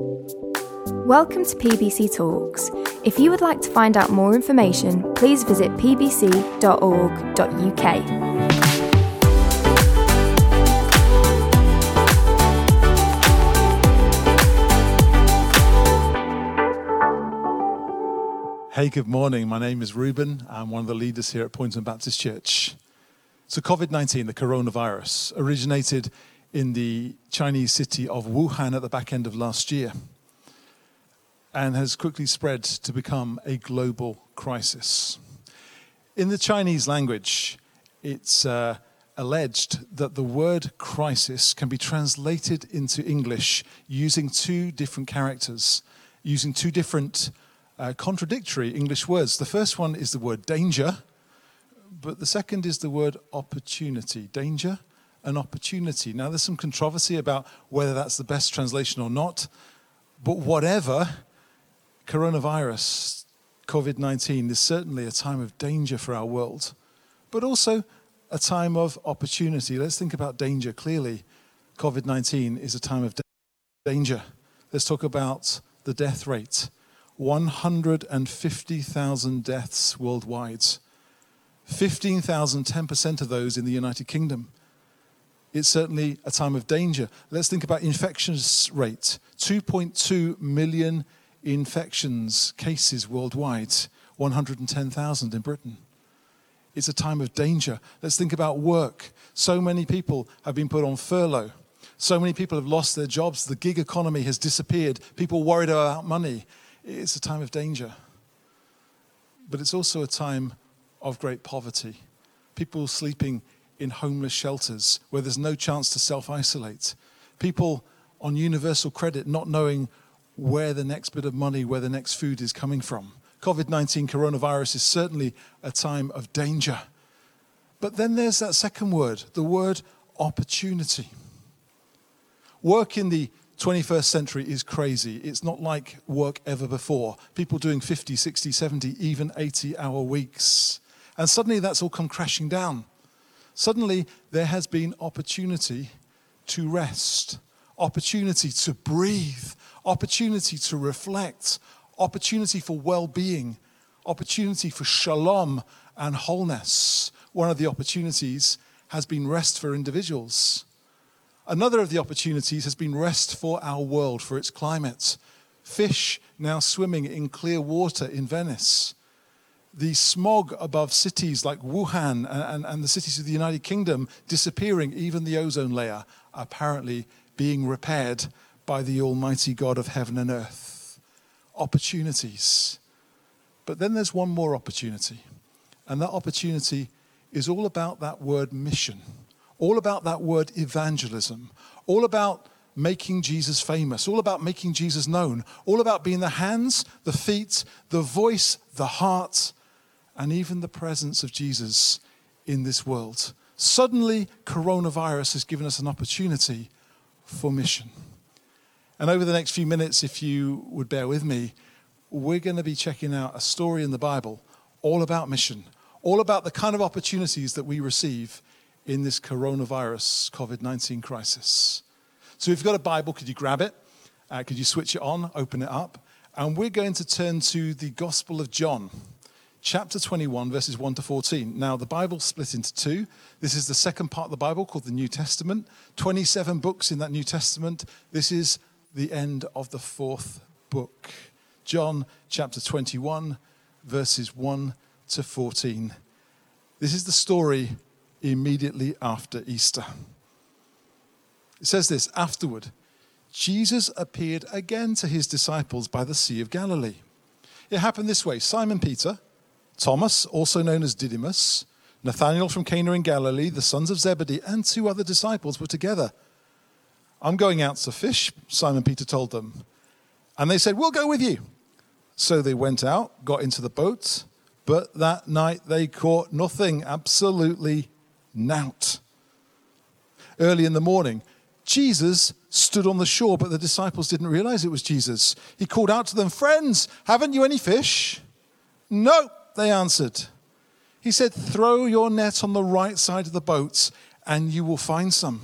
Welcome to PBC Talks. If you would like to find out more information, please visit pbc.org.uk. Hey, good morning. My name is Ruben. I'm one of the leaders here at Poynton Baptist Church. So, COVID 19, the coronavirus, originated in the Chinese city of Wuhan at the back end of last year and has quickly spread to become a global crisis. In the Chinese language, it's uh, alleged that the word crisis can be translated into English using two different characters, using two different uh, contradictory English words. The first one is the word danger, but the second is the word opportunity. Danger and opportunity. Now, there's some controversy about whether that's the best translation or not, but whatever, coronavirus, COVID 19 is certainly a time of danger for our world, but also a time of opportunity. Let's think about danger. Clearly, COVID 19 is a time of danger. Let's talk about the death rate 150,000 deaths worldwide, 15,000, 10% of those in the United Kingdom. It's certainly a time of danger. Let's think about infections rate 2.2 million infections cases worldwide, 110,000 in Britain. It's a time of danger. Let's think about work. So many people have been put on furlough. So many people have lost their jobs. The gig economy has disappeared. People worried about money. It's a time of danger. But it's also a time of great poverty. People sleeping in homeless shelters where there's no chance to self isolate. People on universal credit not knowing where the next bit of money, where the next food is coming from. COVID 19 coronavirus is certainly a time of danger. But then there's that second word, the word opportunity. Work in the 21st century is crazy. It's not like work ever before. People doing 50, 60, 70, even 80 hour weeks. And suddenly that's all come crashing down. Suddenly there has been opportunity to rest, opportunity to breathe, opportunity to reflect, opportunity for well being, opportunity for shalom and wholeness. One of the opportunities has been rest for individuals. Another of the opportunities has been rest for our world, for its climate. Fish now swimming in clear water in Venice. The smog above cities like Wuhan and, and, and the cities of the United Kingdom disappearing, even the ozone layer apparently being repaired by the Almighty God of heaven and earth. Opportunities. But then there's one more opportunity, and that opportunity is all about that word mission all about that word evangelism, all about making Jesus famous, all about making Jesus known, all about being the hands, the feet, the voice, the heart, and even the presence of Jesus in this world. Suddenly, coronavirus has given us an opportunity for mission. And over the next few minutes, if you would bear with me, we're going to be checking out a story in the Bible all about mission, all about the kind of opportunities that we receive in this coronavirus COVID 19 crisis. So, if you've got a Bible, could you grab it? Uh, could you switch it on, open it up? And we're going to turn to the Gospel of John, chapter 21, verses 1 to 14. Now, the Bible's split into two. This is the second part of the Bible called the New Testament. 27 books in that New Testament. This is the end of the fourth book. John chapter 21, verses 1 to 14. This is the story immediately after Easter. It says this afterward, Jesus appeared again to his disciples by the Sea of Galilee. It happened this way Simon Peter, Thomas, also known as Didymus, Nathanael from Cana in Galilee, the sons of Zebedee, and two other disciples were together. I'm going out to fish, Simon Peter told them. And they said, We'll go with you. So they went out, got into the boat, but that night they caught nothing, absolutely Nout. Early in the morning, Jesus stood on the shore, but the disciples didn't realize it was Jesus. He called out to them, Friends, haven't you any fish? No, they answered. He said, Throw your net on the right side of the boats, and you will find some.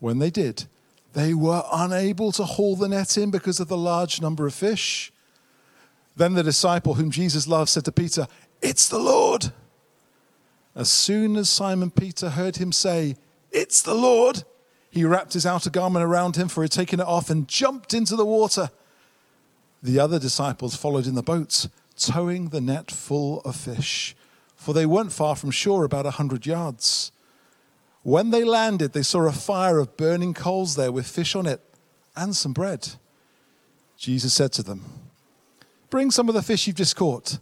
When they did, They were unable to haul the net in because of the large number of fish. Then the disciple whom Jesus loved said to Peter, It's the Lord. As soon as Simon Peter heard him say, It's the Lord, he wrapped his outer garment around him, for he had taken it off, and jumped into the water. The other disciples followed in the boats, towing the net full of fish, for they weren't far from shore, about a hundred yards. When they landed, they saw a fire of burning coals there with fish on it and some bread. Jesus said to them, Bring some of the fish you've just caught.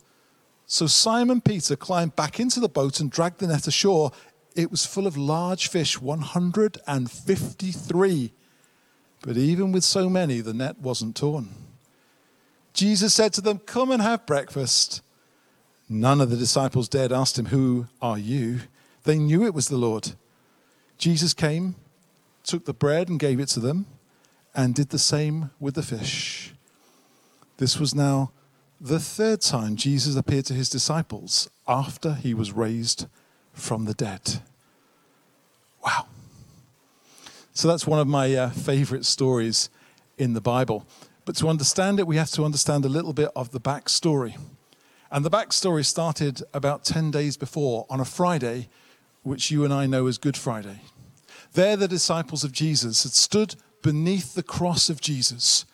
So Simon Peter climbed back into the boat and dragged the net ashore. It was full of large fish, 153. But even with so many, the net wasn't torn. Jesus said to them, Come and have breakfast. None of the disciples dared ask him, Who are you? They knew it was the Lord. Jesus came, took the bread and gave it to them, and did the same with the fish. This was now the third time Jesus appeared to his disciples after he was raised from the dead. Wow. So that's one of my uh, favorite stories in the Bible. But to understand it, we have to understand a little bit of the backstory. And the backstory started about 10 days before on a Friday, which you and I know as Good Friday. There, the disciples of Jesus had stood beneath the cross of Jesus.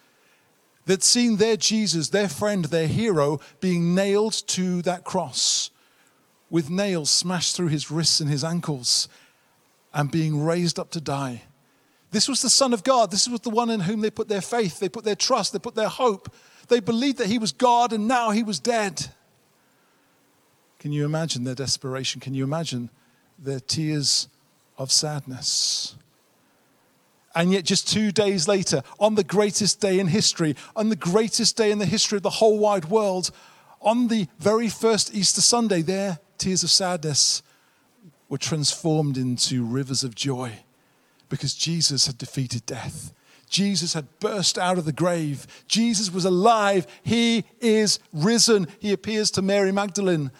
They'd seen their Jesus, their friend, their hero, being nailed to that cross with nails smashed through his wrists and his ankles and being raised up to die. This was the Son of God. This was the one in whom they put their faith, they put their trust, they put their hope. They believed that he was God and now he was dead. Can you imagine their desperation? Can you imagine their tears of sadness? And yet, just two days later, on the greatest day in history, on the greatest day in the history of the whole wide world, on the very first Easter Sunday, their tears of sadness were transformed into rivers of joy because Jesus had defeated death. Jesus had burst out of the grave. Jesus was alive. He is risen. He appears to Mary Magdalene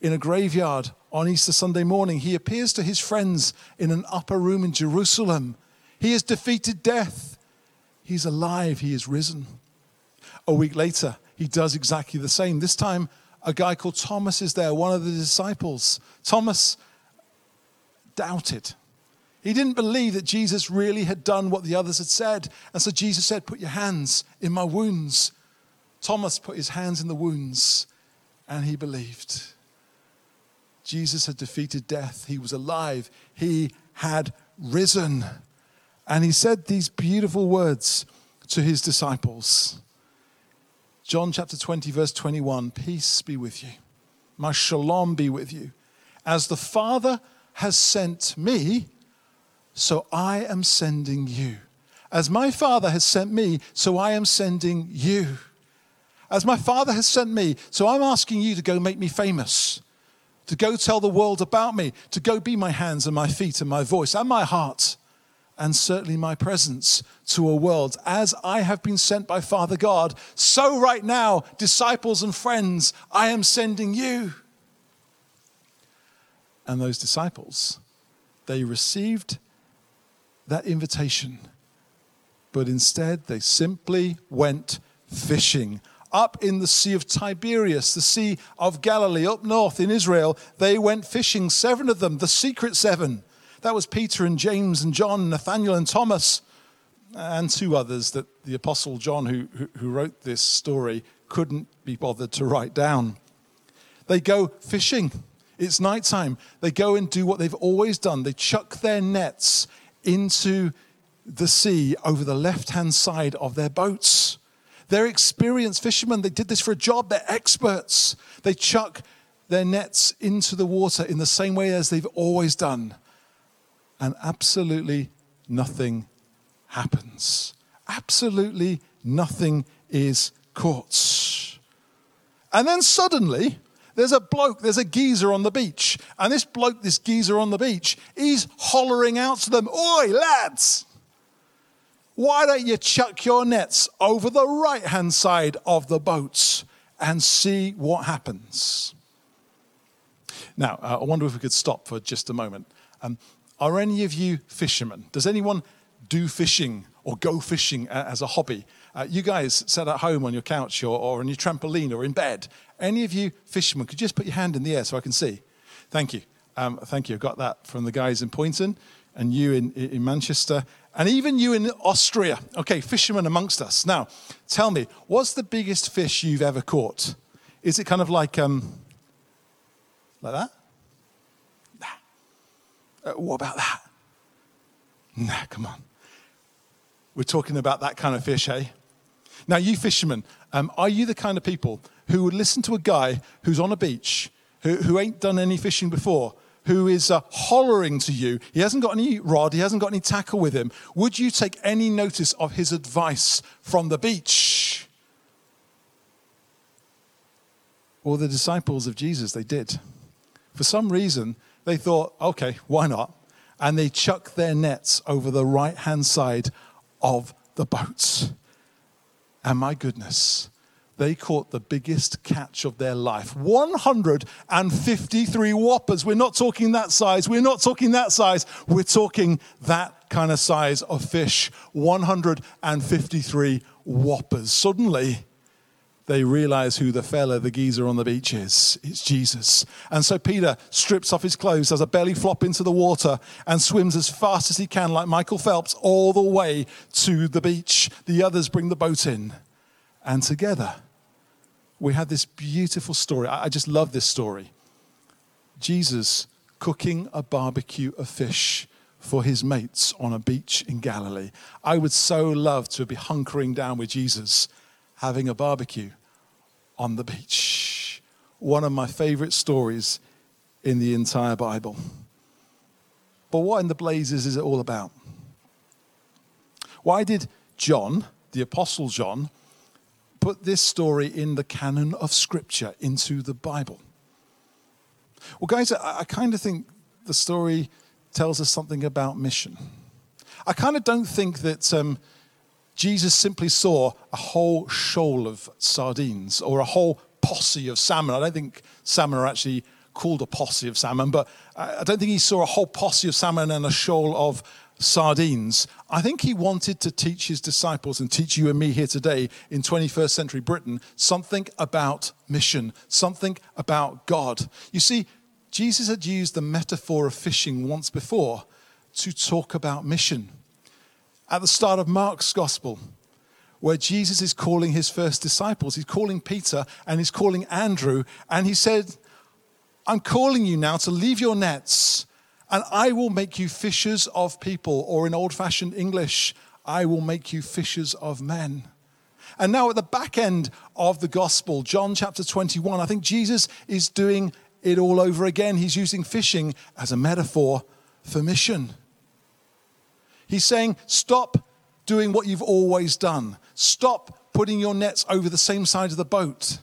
in a graveyard on Easter Sunday morning. He appears to his friends in an upper room in Jerusalem. He has defeated death. He's alive. He is risen. A week later, he does exactly the same. This time, a guy called Thomas is there, one of the disciples. Thomas doubted. He didn't believe that Jesus really had done what the others had said. And so Jesus said, Put your hands in my wounds. Thomas put his hands in the wounds and he believed. Jesus had defeated death. He was alive. He had risen. And he said these beautiful words to his disciples. John chapter 20, verse 21 Peace be with you. My shalom be with you. As the Father has sent me, so I am sending you. As my Father has sent me, so I am sending you. As my Father has sent me, so I'm asking you to go make me famous, to go tell the world about me, to go be my hands and my feet and my voice and my heart, and certainly my presence to a world. As I have been sent by Father God, so right now, disciples and friends, I am sending you. And those disciples, they received that invitation. But instead, they simply went fishing. Up in the Sea of Tiberias, the Sea of Galilee, up north in Israel, they went fishing, seven of them, the secret seven. That was Peter and James and John, Nathaniel and Thomas, and two others that the Apostle John, who, who, wrote this story, couldn't be bothered to write down. They go fishing. It's nighttime. They go and do what they've always done. They chuck their nets into the sea over the left hand side of their boats. They're experienced fishermen. They did this for a job. They're experts. They chuck their nets into the water in the same way as they've always done. And absolutely nothing happens. Absolutely nothing is caught. And then suddenly, there's a bloke, there's a geezer on the beach. And this bloke, this geezer on the beach, he's hollering out to them, Oi, lads! Why don't you chuck your nets over the right hand side of the boats and see what happens? Now, uh, I wonder if we could stop for just a moment. Um, are any of you fishermen? Does anyone do fishing or go fishing as a hobby. Uh, you guys sat at home on your couch or, or on your trampoline or in bed. Any of you fishermen, could you just put your hand in the air so I can see? Thank you. Um, thank you. I got that from the guys in Poynton and you in, in Manchester and even you in Austria. Okay, fishermen amongst us. Now, tell me, what's the biggest fish you've ever caught? Is it kind of like, um, like that? Nah. Uh, what about that? Nah, come on. We're talking about that kind of fish, eh? Now, you fishermen, um, are you the kind of people who would listen to a guy who's on a beach, who, who ain't done any fishing before, who is uh, hollering to you? He hasn't got any rod, he hasn't got any tackle with him. Would you take any notice of his advice from the beach? Well, the disciples of Jesus, they did. For some reason, they thought, okay, why not? And they chucked their nets over the right hand side of the boats. And my goodness, they caught the biggest catch of their life 153 whoppers. We're not talking that size. We're not talking that size. We're talking that kind of size of fish 153 whoppers. Suddenly, they realize who the fella, the geezer on the beach is. It's Jesus. And so Peter strips off his clothes, does a belly flop into the water, and swims as fast as he can, like Michael Phelps, all the way to the beach. The others bring the boat in. And together, we had this beautiful story. I just love this story. Jesus cooking a barbecue of fish for his mates on a beach in Galilee. I would so love to be hunkering down with Jesus having a barbecue on the beach. One of my favorite stories in the entire Bible. But what in the blazes is it all about? Why did John, the Apostle John, put this story in the canon of Scripture into the Bible? Well, guys, I, kind of think the story tells us something about mission. I kind of don't think that um, Jesus simply saw a whole shoal of sardines or a whole posse of salmon. I don't think salmon are actually called a posse of salmon, but I don't think he saw a whole posse of salmon and a shoal of sardines. I think he wanted to teach his disciples and teach you and me here today in 21st century Britain something about mission, something about God. You see, Jesus had used the metaphor of fishing once before to talk about mission at the start of Mark's gospel, where Jesus is calling his first disciples. He's calling Peter and he's calling Andrew, and he said, I'm calling you now to leave your nets, and I will make you fishers of people, or in old fashioned English, I will make you fishers of men. And now, at the back end of the gospel, John chapter 21, I think Jesus is doing it all over again. He's using fishing as a metaphor for mission. He's saying, stop doing what you've always done. Stop putting your nets over the same side of the boat.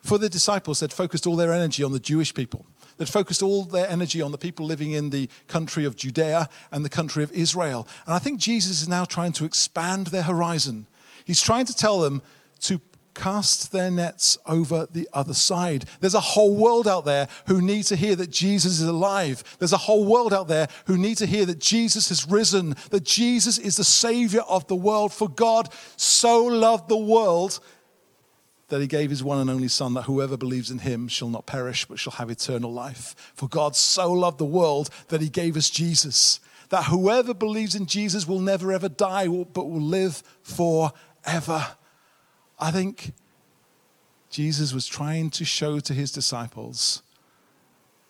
For the disciples, they'd focused all their energy on the Jewish people. They'd focused all their energy on the people living in the country of Judea and the country of Israel. And I think Jesus is now trying to expand their horizon. He's trying to tell them to cast their nets over the other side. There's a whole world out there who need to hear that Jesus is alive. There's a whole world out there who need to hear that Jesus has risen, that Jesus is the Savior of the world. For God so loved the world that he gave his one and only Son, that whoever believes in him shall not perish, but shall have eternal life. For God so loved the world that he gave us Jesus, that whoever believes in Jesus will never ever die, but will live forever. I think Jesus was trying to show to his disciples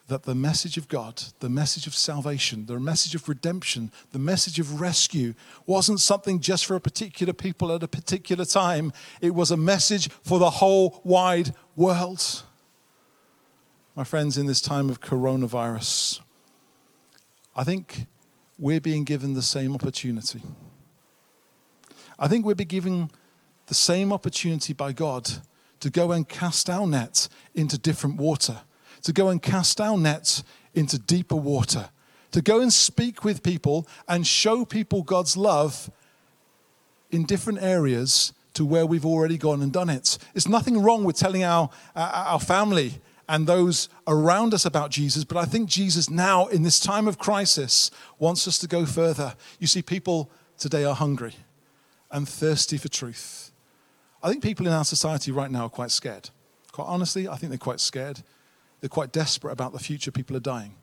that the message of God, the message of salvation, the message of redemption, the message of rescue wasn't something just for a particular people at a particular time. It was a message for the whole wide world. My friends, in this time of coronavirus, I think we're being given the same opportunity. I think we're being given the same opportunity by God to go and cast our nets into different water, to go and cast our nets into deeper water, to go and speak with people and show people God's love in different areas to where we've already gone and done it. It's nothing wrong with telling our, our family and those around us about Jesus, but I think Jesus now, in this time of crisis, wants us to go further. You see, people today are hungry. and thirsty for truth. I think people in our society right now are quite scared. Quite honestly, I think they're quite scared. They're quite desperate about the future. People are dying.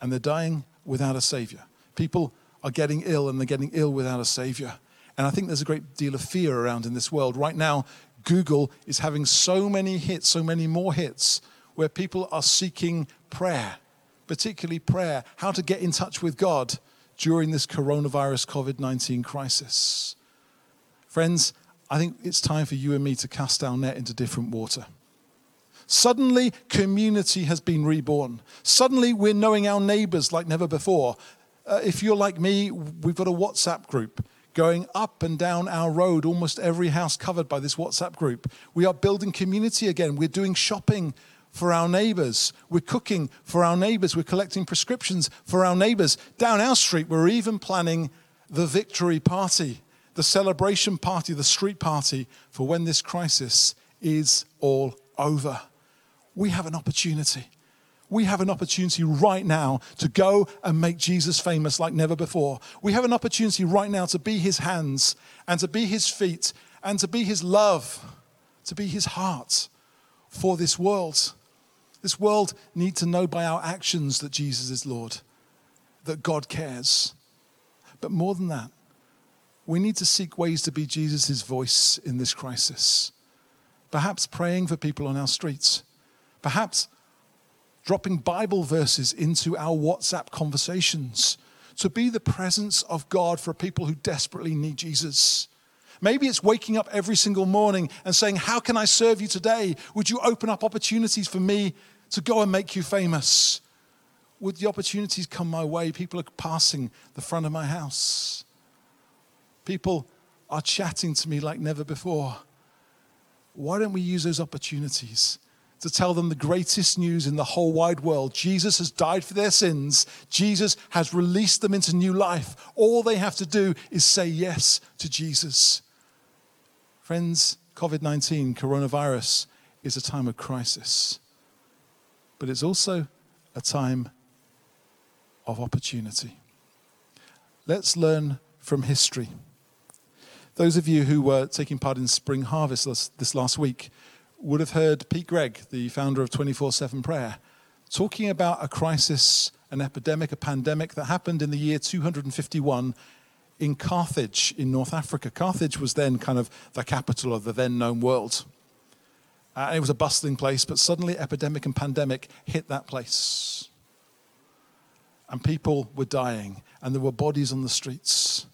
And they're dying without a savior. People are getting ill and they're getting ill without a savior. And I think there's a great deal of fear around in this world. Right now, Google is having so many hits, so many more hits, where people are seeking prayer, particularly prayer, how to get in touch with God during this coronavirus COVID 19 crisis. Friends, I think it's time for you and me to cast our net into different water. Suddenly, community has been reborn. Suddenly, we're knowing our neighbors like never before. Uh, if you're like me, we've got a WhatsApp group going up and down our road, almost every house covered by this WhatsApp group. We are building community again. We're doing shopping for our neighbors. We're cooking for our neighbors. We're collecting prescriptions for our neighbors. Down our street, we're even planning the victory party, the celebration party, the street party for when this crisis is all over. We have an opportunity we have an opportunity right now to go and make Jesus famous like never before. We have an opportunity right now to be his hands and to be his feet and to be his love, to be his heart for this world. This world need to know by our actions that Jesus is Lord, that God cares. But more than that, we need to seek ways to be Jesus' voice in this crisis. Perhaps praying for people on our streets. Perhaps dropping Bible verses into our WhatsApp conversations to be the presence of God for people who desperately need Jesus. Maybe it's waking up every single morning and saying, How can I serve you today? Would you open up opportunities for me to go and make you famous? Would the opportunities come my way? People are passing the front of my house. People are chatting to me like never before. Why don't we use those opportunities to tell them the greatest news in the whole wide world. Jesus has died for their sins. Jesus has released them into new life. All they have to do is say yes to Jesus. Friends, COVID 19, coronavirus, is a time of crisis, but it's also a time of opportunity. Let's learn from history. Those of you who were taking part in Spring Harvest this last week would have heard Pete Greig, the founder of 24 7 Prayer, talking about a crisis, an epidemic, a pandemic that happened in the year 251 in Carthage in North Africa. Carthage was then kind of the capital of the then known world. Uh, it was a bustling place, but suddenly epidemic and pandemic hit that place. And people were dying, and there were bodies on the streets.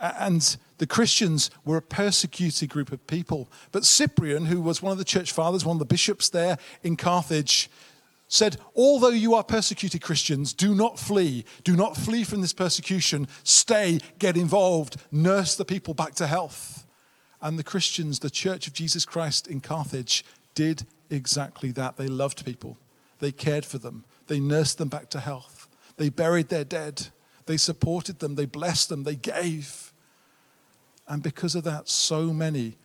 And the Christians were a persecuted group of people. But Cyprian, who was one of the church fathers, one of the bishops there in Carthage, said, Although you are persecuted Christians, do not flee. Do not flee from this persecution. Stay, get involved, nurse the people back to health. And the Christians, the Church of Jesus Christ in Carthage, did exactly that. They loved people, they cared for them, they nursed them back to health, they buried their dead, they supported them, they blessed them, they gave. And because of that, so many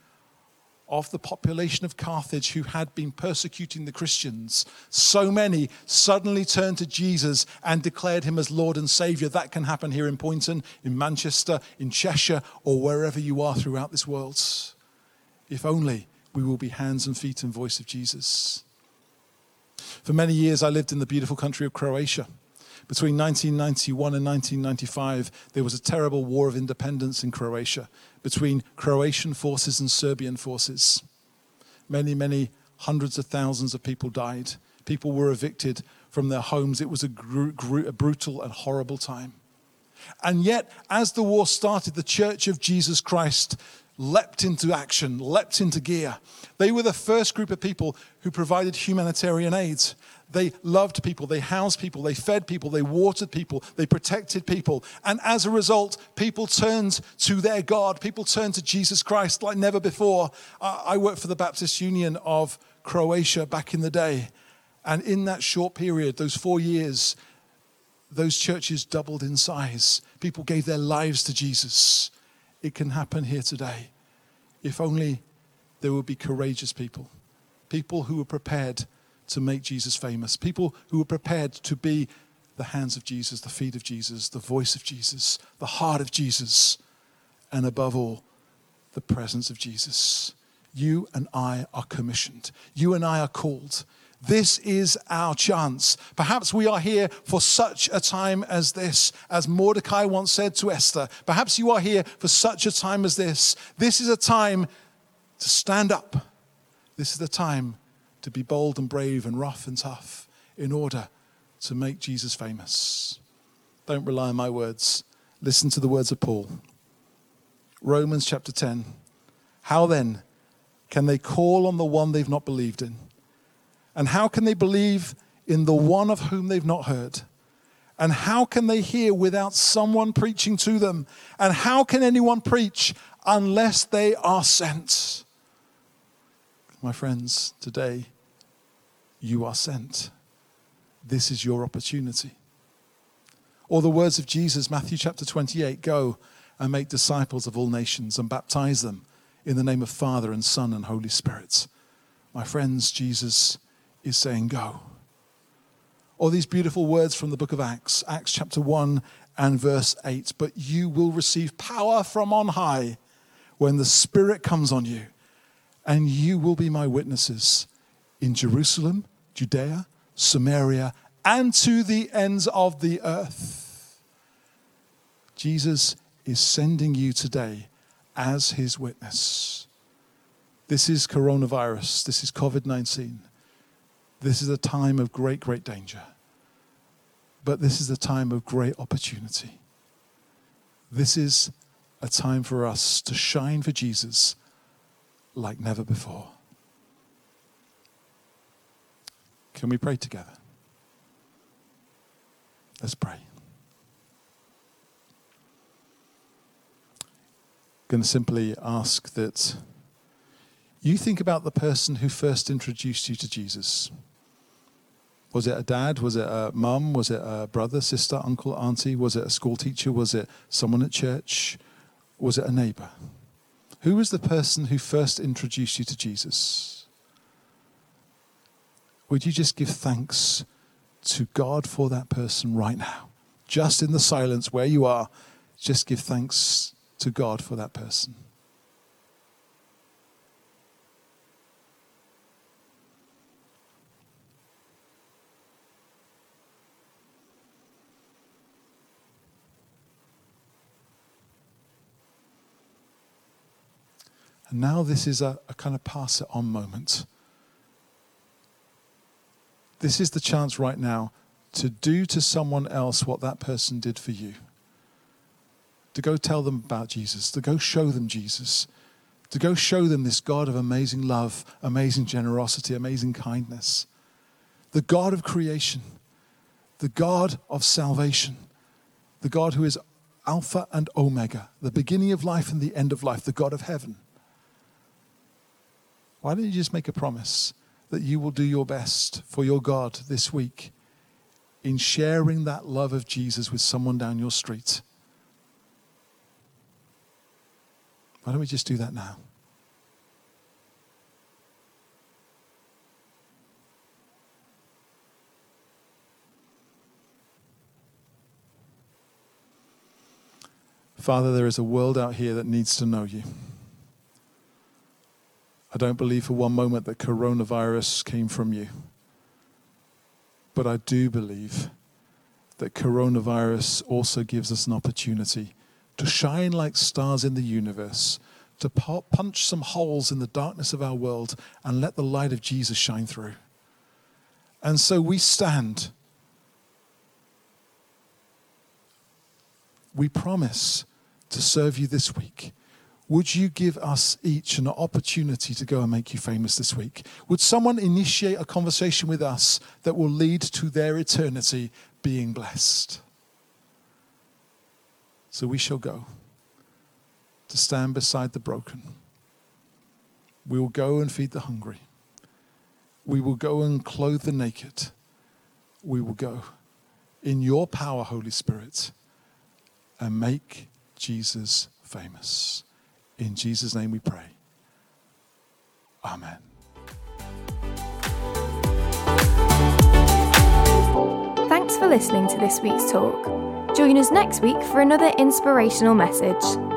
of the population of Carthage who had been persecuting the Christians, so many suddenly turned to Jesus and declared him as Lord and Savior. That can happen here in Poynton, in Manchester, in Cheshire, or wherever you are throughout this world. If only we will be hands and feet and voice of Jesus. For many years, I lived in the beautiful country of Croatia. Between 1991 and 1995, there was a terrible war of independence in Croatia between Croatian forces and Serbian forces. Many, many hundreds of thousands of people died. People were evicted from their homes. It was a, gr- gr- a brutal and horrible time. And yet, as the war started, the Church of Jesus Christ leapt into action, leapt into gear. They were the first group of people who provided humanitarian aid. They loved people, they housed people, they fed people, they watered people, they protected people. And as a result, people turned to their God. People turned to Jesus Christ like never before. I worked for the Baptist Union of Croatia back in the day. And in that short period, those four years, those churches doubled in size. People gave their lives to Jesus. It can happen here today. If only there would be courageous people, people who were prepared to make Jesus famous, people who were prepared to be the hands of Jesus, the feet of Jesus, the voice of Jesus, the heart of Jesus, and above all, the presence of Jesus. You and I are commissioned. You and I are called. This is our chance. Perhaps we are here for such a time as this, as Mordecai once said to Esther. Perhaps you are here for such a time as this. This is a time to stand up. This is the time to be bold and brave and rough and tough in order to make Jesus famous. Don't rely on my words. Listen to the words of Paul. Romans chapter 10. How then can they call on the one they've not believed in? And how can they believe in the one of whom they've not heard? And how can they hear without someone preaching to them? And how can anyone preach unless they are sent? My friends, today you are sent. This is your opportunity. Or the words of Jesus, Matthew chapter 28 Go and make disciples of all nations and baptize them in the name of Father and Son and Holy Spirit. My friends, Jesus is saying, Go. Or these beautiful words from the book of Acts, Acts chapter 1 and verse 8 But you will receive power from on high when the Spirit comes on you, and you will be my witnesses in Jerusalem, Judea, Samaria, and to the ends of the earth. Jesus is sending you today as his witness. This is coronavirus, this is COVID 19. This is a time of great, great danger. But this is a time of great opportunity. This is a time for us to shine for Jesus like never before. Can we pray together? Let's pray. I'm going to simply ask that you think about the person who first introduced you to Jesus. Was it a dad? Was it a mum? Was it a brother, sister, uncle, auntie? Was it a school teacher? Was it someone at church? Was it a neighbor? Who was the person who first introduced you to Jesus? Would you just give thanks to God for that person right now? Just in the silence where you are, just give thanks to God for that person. And now this is a, a, kind of pass it on moment. This is the chance right now to do to someone else what that person did for you. To go tell them about Jesus, to go show them Jesus, to go show them this God of amazing love, amazing generosity, amazing kindness, the God of creation, the God of salvation, the God who is Alpha and Omega, the beginning of life and the end of life, the God of heaven. Why don't you just make a promise that you will do your best for your God this week in sharing that love of Jesus with someone down your street? Why don't we just do that now? Father, there is a world out here that needs to know you. I don't believe for one moment that coronavirus came from you. But I do believe that coronavirus also gives us an opportunity to shine like stars in the universe, to punch some holes in the darkness of our world and let the light of Jesus shine through. And so we stand. We promise to serve you this week. Would you give us each an opportunity to go and make you famous this week? Would someone initiate a conversation with us that will lead to their eternity being blessed? So we shall go to stand beside the broken. We will go and feed the hungry. We will go and clothe the naked. We will go in your power, Holy Spirit, and make Jesus famous. In Jesus' name we pray. Amen. Thanks for listening to this week's talk. Join us next week for another inspirational message.